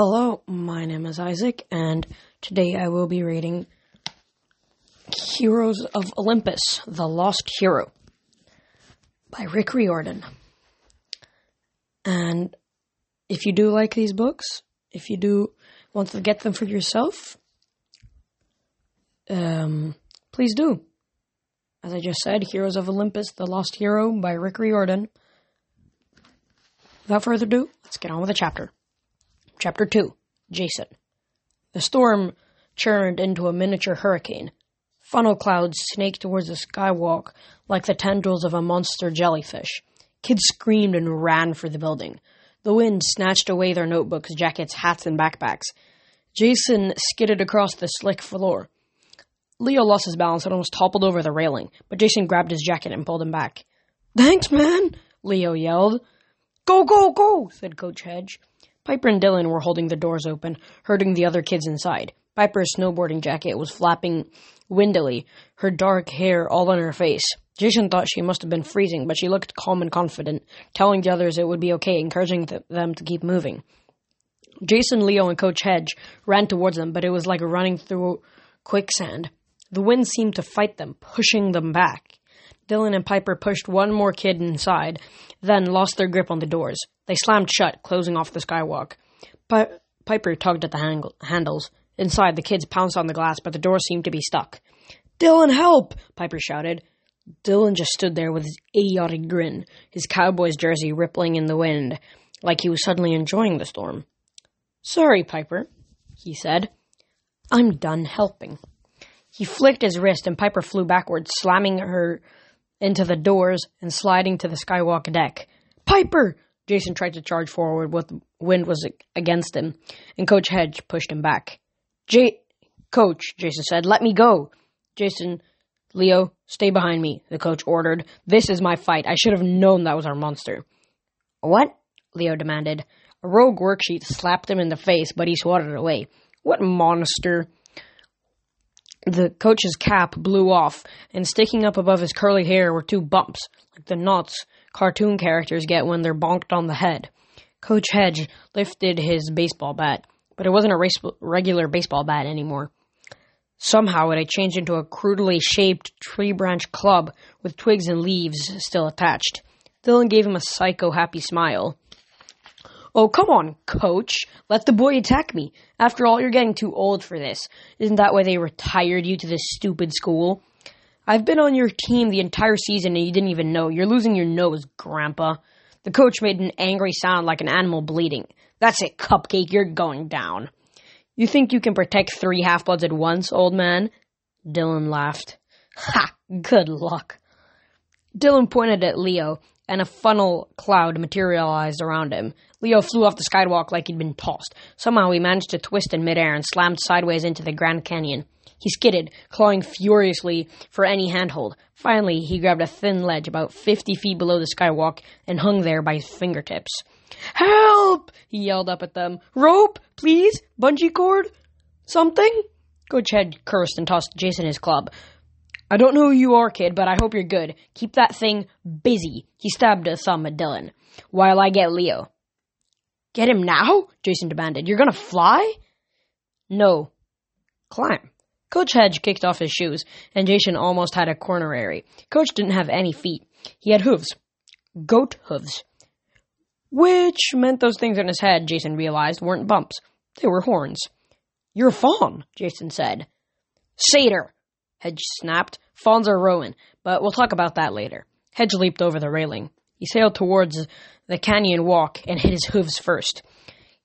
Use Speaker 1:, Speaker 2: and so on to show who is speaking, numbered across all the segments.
Speaker 1: Hello, my name is Isaac, and today I will be reading Heroes of Olympus The Lost Hero by Rick Riordan. And if you do like these books, if you do want to get them for yourself, um, please do. As I just said, Heroes of Olympus The Lost Hero by Rick Riordan. Without further ado, let's get on with the chapter. Chapter 2 Jason. The storm churned into a miniature hurricane. Funnel clouds snaked towards the skywalk like the tendrils of a monster jellyfish. Kids screamed and ran for the building. The wind snatched away their notebooks, jackets, hats, and backpacks. Jason skidded across the slick floor. Leo lost his balance and almost toppled over the railing, but Jason grabbed his jacket and pulled him back. Thanks, man! Leo yelled. Go, go, go! said Coach Hedge. Piper and Dylan were holding the doors open, herding the other kids inside. Piper's snowboarding jacket was flapping windily, her dark hair all on her face. Jason thought she must have been freezing, but she looked calm and confident, telling the others it would be okay, encouraging th- them to keep moving. Jason, Leo, and Coach Hedge ran towards them, but it was like running through quicksand. The wind seemed to fight them, pushing them back. Dylan and Piper pushed one more kid inside, then lost their grip on the doors. They slammed shut, closing off the skywalk. Pi- Piper tugged at the hang- handles. Inside, the kids pounced on the glass, but the door seemed to be stuck. Dylan, help! Piper shouted. Dylan just stood there with his idiotic grin, his cowboy's jersey rippling in the wind, like he was suddenly enjoying the storm. Sorry, Piper, he said. I'm done helping. He flicked his wrist, and Piper flew backwards, slamming her into the doors and sliding to the skywalk deck. Piper! Jason tried to charge forward, but the wind was against him, and Coach Hedge pushed him back. J- Coach, Jason said, let me go. Jason, Leo, stay behind me, the coach ordered. This is my fight. I should have known that was our monster. What? Leo demanded. A rogue worksheet slapped him in the face, but he swatted it away. What monster? The coach's cap blew off, and sticking up above his curly hair were two bumps, like the knots cartoon characters get when they're bonked on the head. Coach Hedge lifted his baseball bat, but it wasn't a race- regular baseball bat anymore. Somehow it had changed into a crudely shaped tree branch club with twigs and leaves still attached. Dylan gave him a psycho happy smile. Oh, come on, coach. Let the boy attack me. After all, you're getting too old for this. Isn't that why they retired you to this stupid school? I've been on your team the entire season and you didn't even know. You're losing your nose, Grandpa. The coach made an angry sound like an animal bleeding. That's it, Cupcake. You're going down. You think you can protect three half bloods at once, old man? Dylan laughed. Ha! Good luck. Dylan pointed at Leo, and a funnel cloud materialized around him. Leo flew off the skywalk like he'd been tossed. Somehow he managed to twist in midair and slammed sideways into the Grand Canyon. He skidded, clawing furiously for any handhold. Finally, he grabbed a thin ledge about fifty feet below the skywalk and hung there by his fingertips. Help! he yelled up at them. Rope, please? Bungee cord? Something? Coach Hedge cursed and tossed Jason his club. I don't know who you are, kid, but I hope you're good. Keep that thing busy. He stabbed a thumb at Dylan. While I get Leo. Get him now? Jason demanded. You're gonna fly? No. Climb. Coach Hedge kicked off his shoes, and Jason almost had a coronary. Coach didn't have any feet. He had hooves. Goat hooves. Which meant those things on his head, Jason realized, weren't bumps. They were horns. You're a faun, Jason said. Satyr, Hedge snapped. Fauns are Roman, but we'll talk about that later. Hedge leaped over the railing. He sailed towards the canyon walk and hit his hooves first.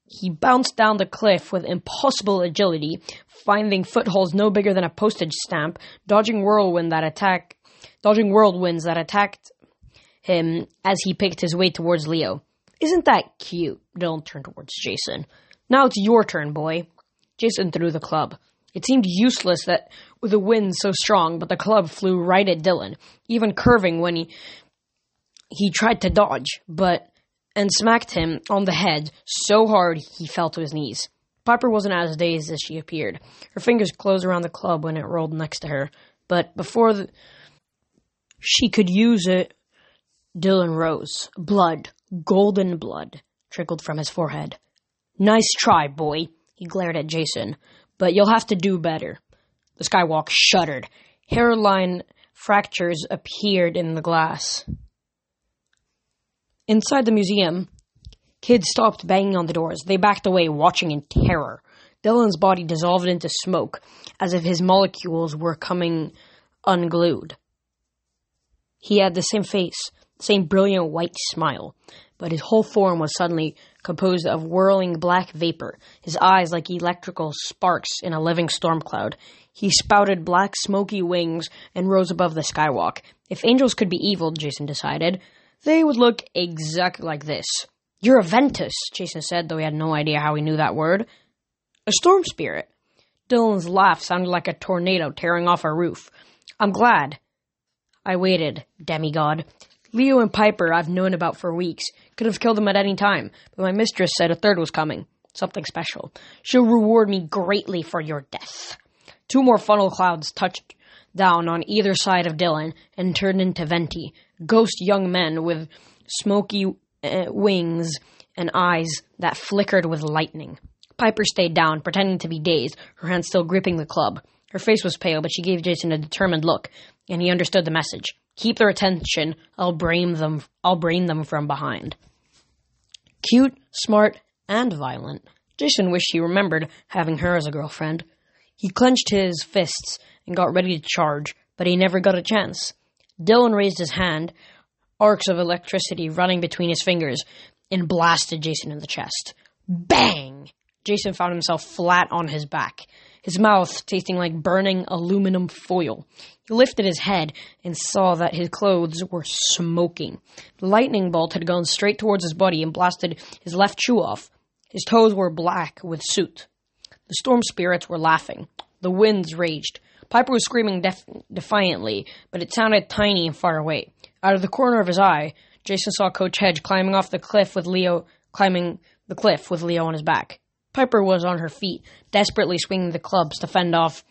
Speaker 1: He bounced down the cliff with impossible agility, finding footholds no bigger than a postage stamp, dodging whirlwind that attack, dodging whirlwinds that attacked him as he picked his way towards Leo. Isn't that cute? Dylan turned towards Jason. Now it's your turn, boy. Jason threw the club. It seemed useless that with the wind so strong, but the club flew right at Dylan, even curving when he he tried to dodge, but and smacked him on the head so hard he fell to his knees. Piper wasn't as dazed as she appeared. Her fingers closed around the club when it rolled next to her, but before the, she could use it, Dylan rose. Blood, golden blood, trickled from his forehead. Nice try, boy. He glared at Jason. But you'll have to do better. The skywalk shuddered. Hairline fractures appeared in the glass. Inside the museum, kids stopped banging on the doors. They backed away, watching in terror. Dylan's body dissolved into smoke, as if his molecules were coming unglued. He had the same face, the same brilliant white smile, but his whole form was suddenly composed of whirling black vapor, his eyes like electrical sparks in a living storm cloud. He spouted black smoky wings and rose above the skywalk. If angels could be evil, Jason decided, they would look exactly like this. You're a Ventus, Jason said, though he had no idea how he knew that word. A storm spirit. Dylan's laugh sounded like a tornado tearing off a roof. I'm glad. I waited, demigod. Leo and Piper I've known about for weeks. Could have killed them at any time, but my mistress said a third was coming. Something special. She'll reward me greatly for your death. Two more funnel clouds touched down on either side of Dylan and turned into Venti, ghost young men with smoky uh, wings and eyes that flickered with lightning. Piper stayed down, pretending to be dazed, her hand still gripping the club. Her face was pale, but she gave Jason a determined look, and he understood the message. Keep their attention. I'll brain them. I'll brain them from behind. Cute, smart, and violent. Jason wished he remembered having her as a girlfriend. He clenched his fists and got ready to charge, but he never got a chance. Dylan raised his hand, arcs of electricity running between his fingers, and blasted Jason in the chest. Bang! Jason found himself flat on his back, his mouth tasting like burning aluminum foil. He lifted his head and saw that his clothes were smoking. The lightning bolt had gone straight towards his body and blasted his left shoe off. His toes were black with soot. The storm spirits were laughing. The winds raged. Piper was screaming def- defiantly, but it sounded tiny and far away. Out of the corner of his eye, Jason saw Coach Hedge climbing off the cliff with Leo climbing the cliff with Leo on his back. Piper was on her feet, desperately swinging the clubs to fend off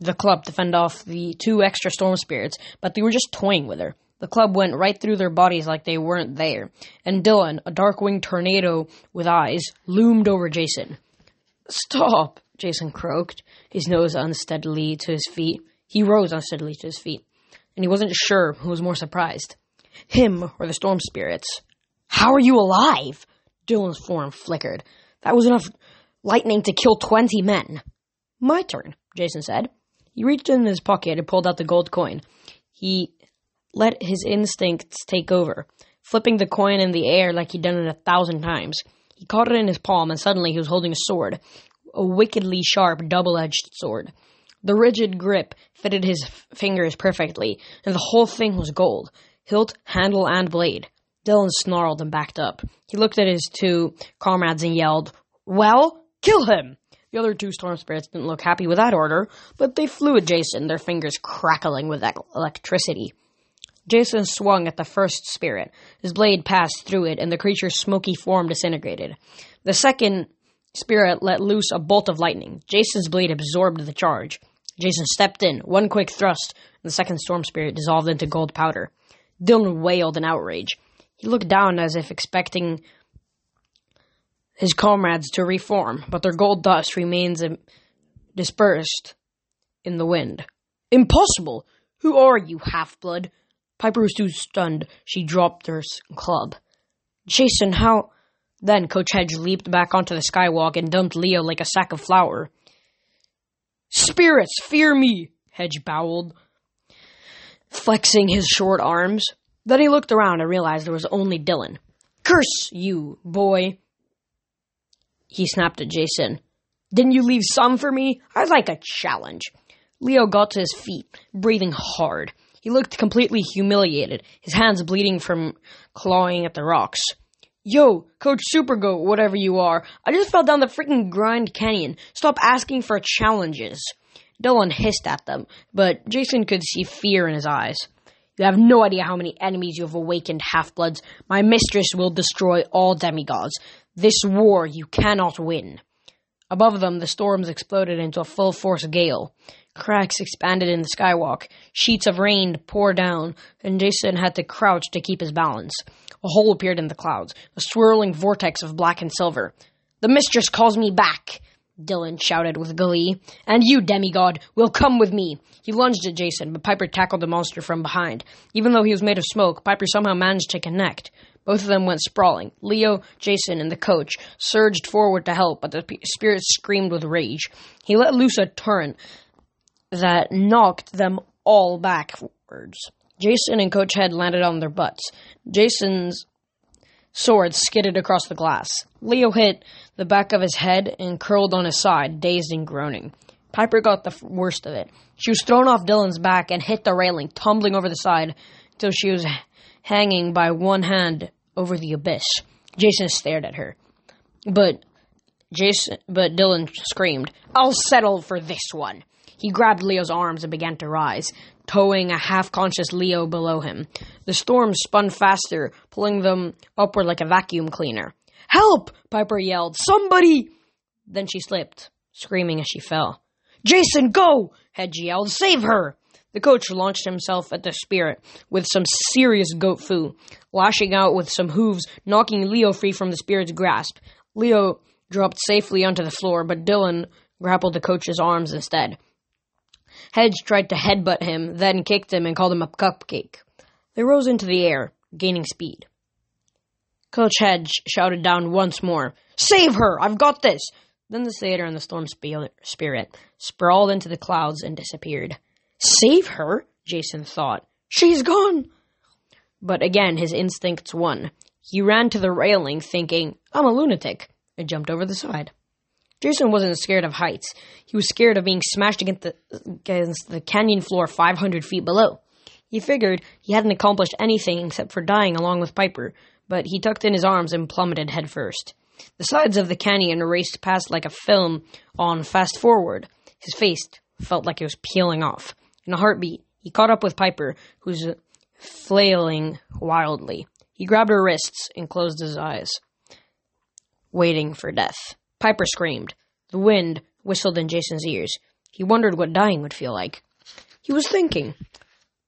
Speaker 1: the club to fend off the two extra storm spirits, but they were just toying with her. The club went right through their bodies like they weren't there, and Dylan, a dark winged tornado with eyes, loomed over Jason. Stop, Jason croaked, his nose unsteadily to his feet. He rose unsteadily to his feet, and he wasn't sure who was more surprised him or the storm spirits. How are you alive? Dylan's form flickered. That was enough lightning to kill 20 men. My turn, Jason said. He reached in his pocket and pulled out the gold coin. He let his instincts take over, flipping the coin in the air like he'd done it a thousand times. He caught it in his palm, and suddenly he was holding a sword, a wickedly sharp, double edged sword. The rigid grip fitted his fingers perfectly, and the whole thing was gold hilt, handle, and blade. Dylan snarled and backed up. He looked at his two comrades and yelled, Well, kill him! The other two storm spirits didn't look happy with that order, but they flew at Jason, their fingers crackling with electricity. Jason swung at the first spirit. His blade passed through it, and the creature's smoky form disintegrated. The second spirit let loose a bolt of lightning. Jason's blade absorbed the charge. Jason stepped in, one quick thrust, and the second storm spirit dissolved into gold powder. Dylan wailed in outrage. He looked down as if expecting his comrades to reform, but their gold dust remains dispersed in the wind. Impossible! Who are you, half blood? Piper was too stunned. She dropped her club. Jason, how? Then Coach Hedge leaped back onto the skywalk and dumped Leo like a sack of flour. Spirits, fear me! Hedge bowled, flexing his short arms. Then he looked around and realized there was only Dylan. Curse you, boy! He snapped at Jason. Didn't you leave some for me? I'd like a challenge. Leo got to his feet, breathing hard. He looked completely humiliated, his hands bleeding from clawing at the rocks. Yo, Coach Supergoat, whatever you are, I just fell down the freaking Grand Canyon. Stop asking for challenges. Dylan hissed at them, but Jason could see fear in his eyes. You have no idea how many enemies you have awakened, half bloods. My mistress will destroy all demigods. This war you cannot win. Above them, the storms exploded into a full force gale. Cracks expanded in the skywalk. Sheets of rain poured down, and Jason had to crouch to keep his balance. A hole appeared in the clouds, a swirling vortex of black and silver. The mistress calls me back, Dylan shouted with glee. And you, demigod, will come with me. He lunged at Jason, but Piper tackled the monster from behind. Even though he was made of smoke, Piper somehow managed to connect. Both of them went sprawling. Leo, Jason, and the coach surged forward to help, but the spirit screamed with rage. He let loose a torrent that knocked them all backwards. Jason and Coach Hedge landed on their butts. Jason's sword skidded across the glass. Leo hit the back of his head and curled on his side, dazed and groaning. Piper got the worst of it. She was thrown off Dylan's back and hit the railing, tumbling over the side till she was hanging by one hand over the abyss. Jason stared at her. But Jason but Dylan screamed, "I'll settle for this one." He grabbed Leo's arms and began to rise, towing a half-conscious Leo below him. The storm spun faster, pulling them upward like a vacuum cleaner. "Help!" Piper yelled. "Somebody!" Then she slipped, screaming as she fell. Jason, go! Hedge yelled. Save her! The coach launched himself at the spirit with some serious goat foo, lashing out with some hooves, knocking Leo free from the spirit's grasp. Leo dropped safely onto the floor, but Dylan grappled the coach's arms instead. Hedge tried to headbutt him, then kicked him and called him a cupcake. They rose into the air, gaining speed. Coach Hedge shouted down once more, Save her! I've got this! Then the satyr and the storm spirit sprawled into the clouds and disappeared. Save her? Jason thought. She's gone! But again, his instincts won. He ran to the railing, thinking, I'm a lunatic, and jumped over the side. Jason wasn't scared of heights. He was scared of being smashed against the, against the canyon floor 500 feet below. He figured he hadn't accomplished anything except for dying along with Piper, but he tucked in his arms and plummeted headfirst. The sides of the canyon raced past like a film on fast forward. His face felt like it was peeling off. In a heartbeat, he caught up with Piper, who was flailing wildly. He grabbed her wrists and closed his eyes, waiting for death. Piper screamed. The wind whistled in Jason's ears. He wondered what dying would feel like. He was thinking,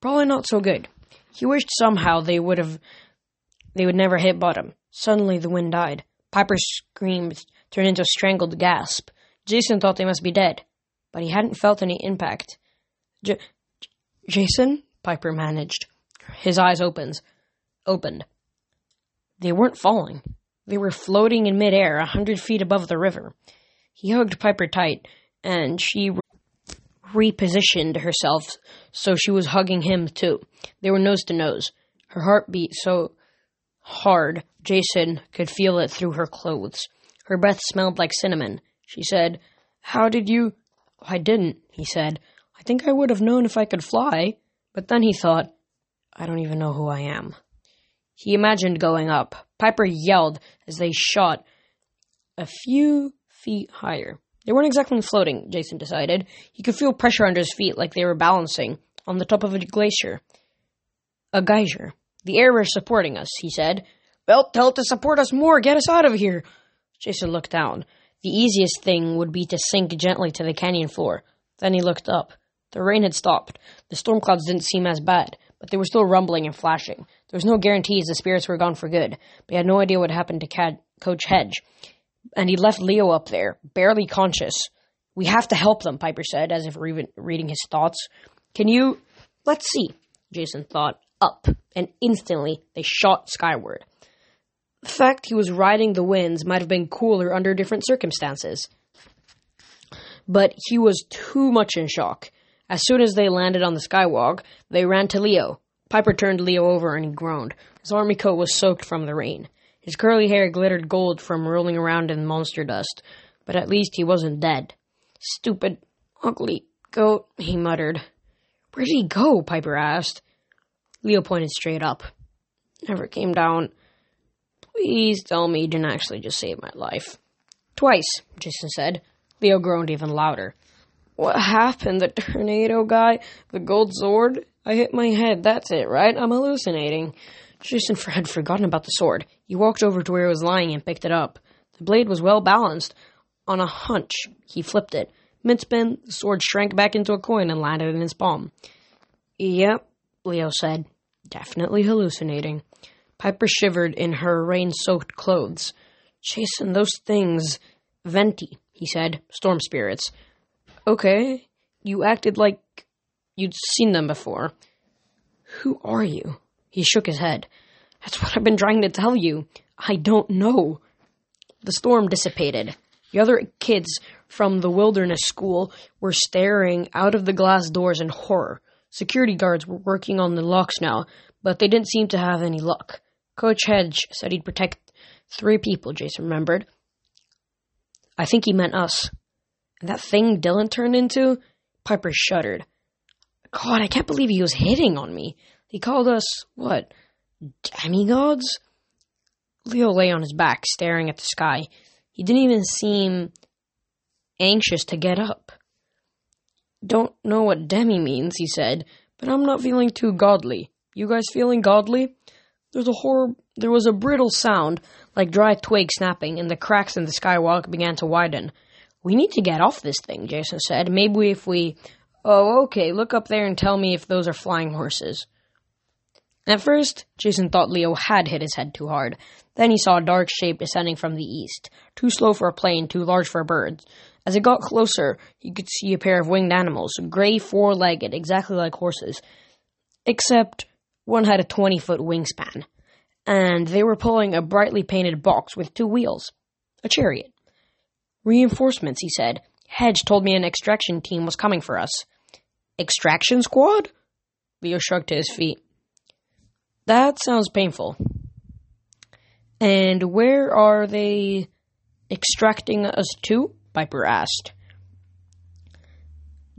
Speaker 1: probably not so good. He wished somehow they would have they would never hit bottom. Suddenly the wind died. Piper's screams turned into a strangled gasp. Jason thought they must be dead, but he hadn't felt any impact. J- Jason? Piper managed. His eyes opened. Opened. They weren't falling. They were floating in midair, a hundred feet above the river. He hugged Piper tight, and she repositioned herself so she was hugging him too. They were nose to nose. Her heart beat so hard Jason could feel it through her clothes. Her breath smelled like cinnamon. She said, How did you? I didn't, he said. I think I would have known if I could fly. But then he thought, I don't even know who I am. He imagined going up. Piper yelled as they shot a few feet higher. They weren't exactly floating, Jason decided. He could feel pressure under his feet like they were balancing on the top of a glacier. A geyser. The air is supporting us, he said. Well, tell it to support us more. Get us out of here. Jason looked down. The easiest thing would be to sink gently to the canyon floor. Then he looked up. The rain had stopped. The storm clouds didn't seem as bad, but they were still rumbling and flashing. There was no guarantees the spirits were gone for good, but he had no idea what happened to Cad- Coach Hedge. And he left Leo up there, barely conscious. We have to help them, Piper said, as if re- reading his thoughts. Can you? Let's see, Jason thought. Up. And instantly they shot skyward. The fact he was riding the winds might have been cooler under different circumstances. But he was too much in shock. As soon as they landed on the skywalk, they ran to Leo. Piper turned Leo over and he groaned. His army coat was soaked from the rain. His curly hair glittered gold from rolling around in monster dust, but at least he wasn't dead. Stupid, ugly goat, he muttered. Where'd he go? Piper asked. Leo pointed straight up. Never came down. Please tell me you didn't actually just save my life. Twice, Jason said. Leo groaned even louder. What happened? The tornado guy? The gold sword? I hit my head. That's it, right? I'm hallucinating. Jason had forgotten about the sword. He walked over to where it was lying and picked it up. The blade was well balanced. On a hunch, he flipped it. Mid spin, the sword shrank back into a coin and landed in his palm. Yep, Leo said. Definitely hallucinating. Piper shivered in her rain soaked clothes. Jason, those things. Venti, he said. Storm spirits. Okay. You acted like you'd seen them before. Who are you? He shook his head. That's what I've been trying to tell you. I don't know. The storm dissipated. The other kids from the wilderness school were staring out of the glass doors in horror. Security guards were working on the locks now, but they didn't seem to have any luck. Coach Hedge said he'd protect three people, Jason remembered. I think he meant us. And that thing Dylan turned into? Piper shuddered. God, I can't believe he was hitting on me. He called us, what, demigods? Leo lay on his back, staring at the sky. He didn't even seem anxious to get up. Don't know what demi means, he said, but I'm not feeling too godly. You guys feeling godly? There's a hor- there was a brittle sound, like dry twigs snapping, and the cracks in the skywalk began to widen. We need to get off this thing, Jason said. Maybe if we. Oh, okay, look up there and tell me if those are flying horses. At first, Jason thought Leo had hit his head too hard. Then he saw a dark shape descending from the east, too slow for a plane, too large for birds. As it got closer, he could see a pair of winged animals, gray four legged, exactly like horses, except one had a 20 foot wingspan, and they were pulling a brightly painted box with two wheels. A chariot. Reinforcements, he said. Hedge told me an extraction team was coming for us. Extraction squad? Leo shrugged to his feet. That sounds painful. And where are they extracting us to? Piper asked.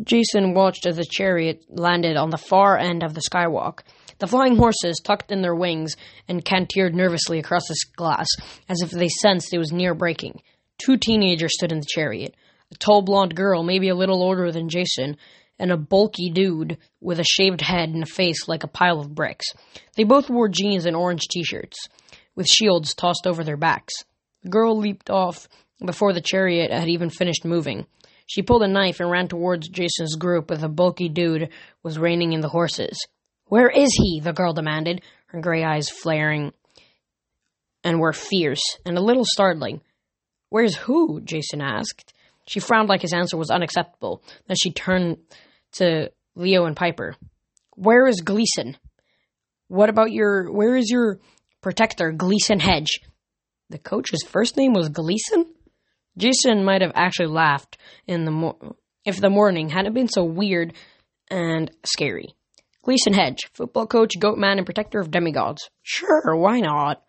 Speaker 1: Jason watched as the chariot landed on the far end of the skywalk. The flying horses tucked in their wings and cantered nervously across the glass, as if they sensed it was near breaking. Two teenagers stood in the chariot a tall blonde girl, maybe a little older than Jason, and a bulky dude with a shaved head and a face like a pile of bricks. They both wore jeans and orange t shirts, with shields tossed over their backs. The girl leaped off before the chariot had even finished moving. She pulled a knife and ran towards Jason's group with a bulky dude was reining in the horses. Where is he? the girl demanded, her gray eyes flaring and were fierce and a little startling. Where's who? Jason asked. She frowned like his answer was unacceptable. Then she turned to Leo and Piper. Where is Gleason? What about your. Where is your protector, Gleason Hedge? The coach's first name was Gleason? Jason might have actually laughed in the mo- if the morning hadn't been so weird and scary. Gleason Hedge, football coach, goat man, and protector of demigods. Sure, why not?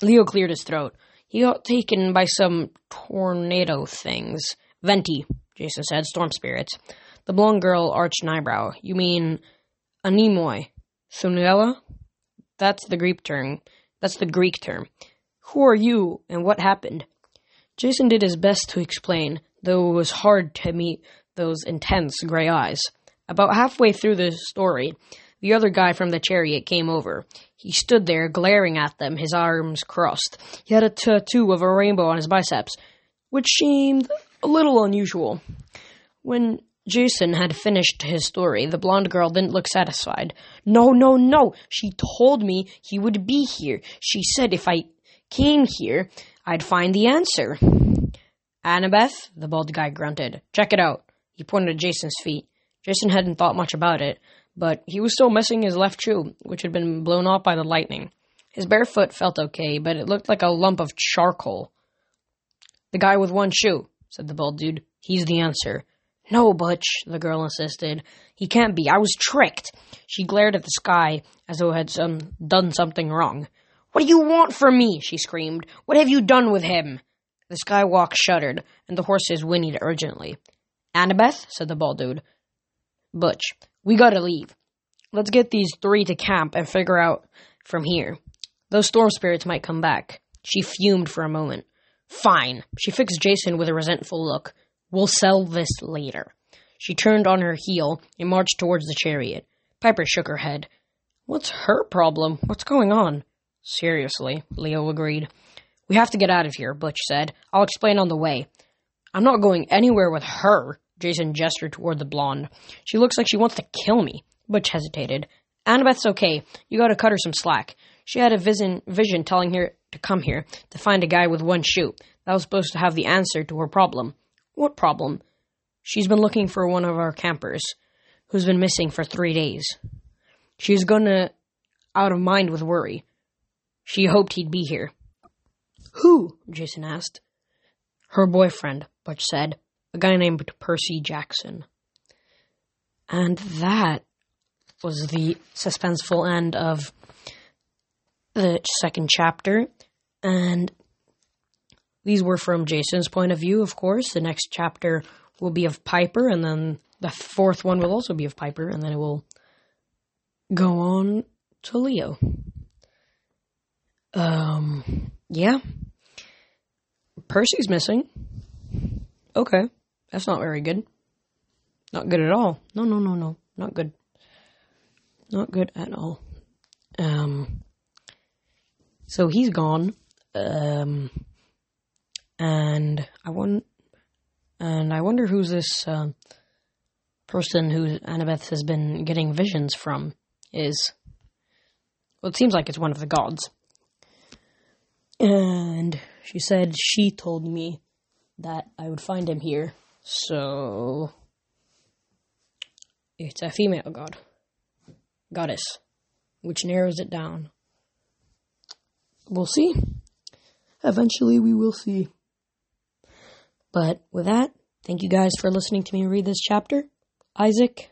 Speaker 1: Leo cleared his throat. He got taken by some tornado things. Venti, Jason said, storm spirits. The blonde girl arched an eyebrow. You mean anemoi? Thunella? That's the Greek term. That's the Greek term. Who are you and what happened? Jason did his best to explain, though it was hard to meet those intense gray eyes. About halfway through the story, the other guy from the chariot came over. He stood there, glaring at them, his arms crossed. He had a tattoo of a rainbow on his biceps, which seemed a little unusual. When Jason had finished his story, the blonde girl didn't look satisfied. No, no, no! She told me he would be here. She said if I came here, I'd find the answer. Annabeth, the bald guy grunted. Check it out. He pointed at Jason's feet. Jason hadn't thought much about it, but he was still missing his left shoe, which had been blown off by the lightning. His bare foot felt okay, but it looked like a lump of charcoal. The guy with one shoe, said the bald dude. He's the answer. No, Butch, the girl insisted. He can't be. I was tricked. She glared at the sky as though it had some, done something wrong. What do you want from me? she screamed. What have you done with him? The skywalk shuddered, and the horses whinnied urgently. Annabeth, said the bald dude. Butch, we gotta leave. Let's get these three to camp and figure out from here. Those storm spirits might come back. She fumed for a moment. Fine. She fixed Jason with a resentful look. We'll sell this later. She turned on her heel and marched towards the chariot. Piper shook her head. What's her problem? What's going on? Seriously, Leo agreed. We have to get out of here, Butch said. I'll explain on the way. I'm not going anywhere with her, Jason gestured toward the blonde. She looks like she wants to kill me. Butch hesitated. Annabeth's okay. You gotta cut her some slack. She had a vision, vision telling her to come here to find a guy with one shoe. That was supposed to have the answer to her problem. What problem? She's been looking for one of our campers who's been missing for three days. She's gonna out of mind with worry. She hoped he'd be here. Who? Jason asked. Her boyfriend, Butch said. A guy named Percy Jackson. And that was the suspenseful end of the second chapter. And these were from Jason's point of view, of course. The next chapter will be of Piper, and then the fourth one will also be of Piper, and then it will go on to Leo. Um, yeah. Percy's missing. Okay. That's not very good. Not good at all. No, no, no, no. Not good. Not good at all. Um, so he's gone. Um, and I want, and I wonder who's this uh, person who Annabeth has been getting visions from is. Well, it seems like it's one of the gods. And she said she told me that I would find him here. So it's a female god. Goddess. Which narrows it down. We'll see. Eventually we will see. But with that, thank you guys for listening to me read this chapter. Isaac,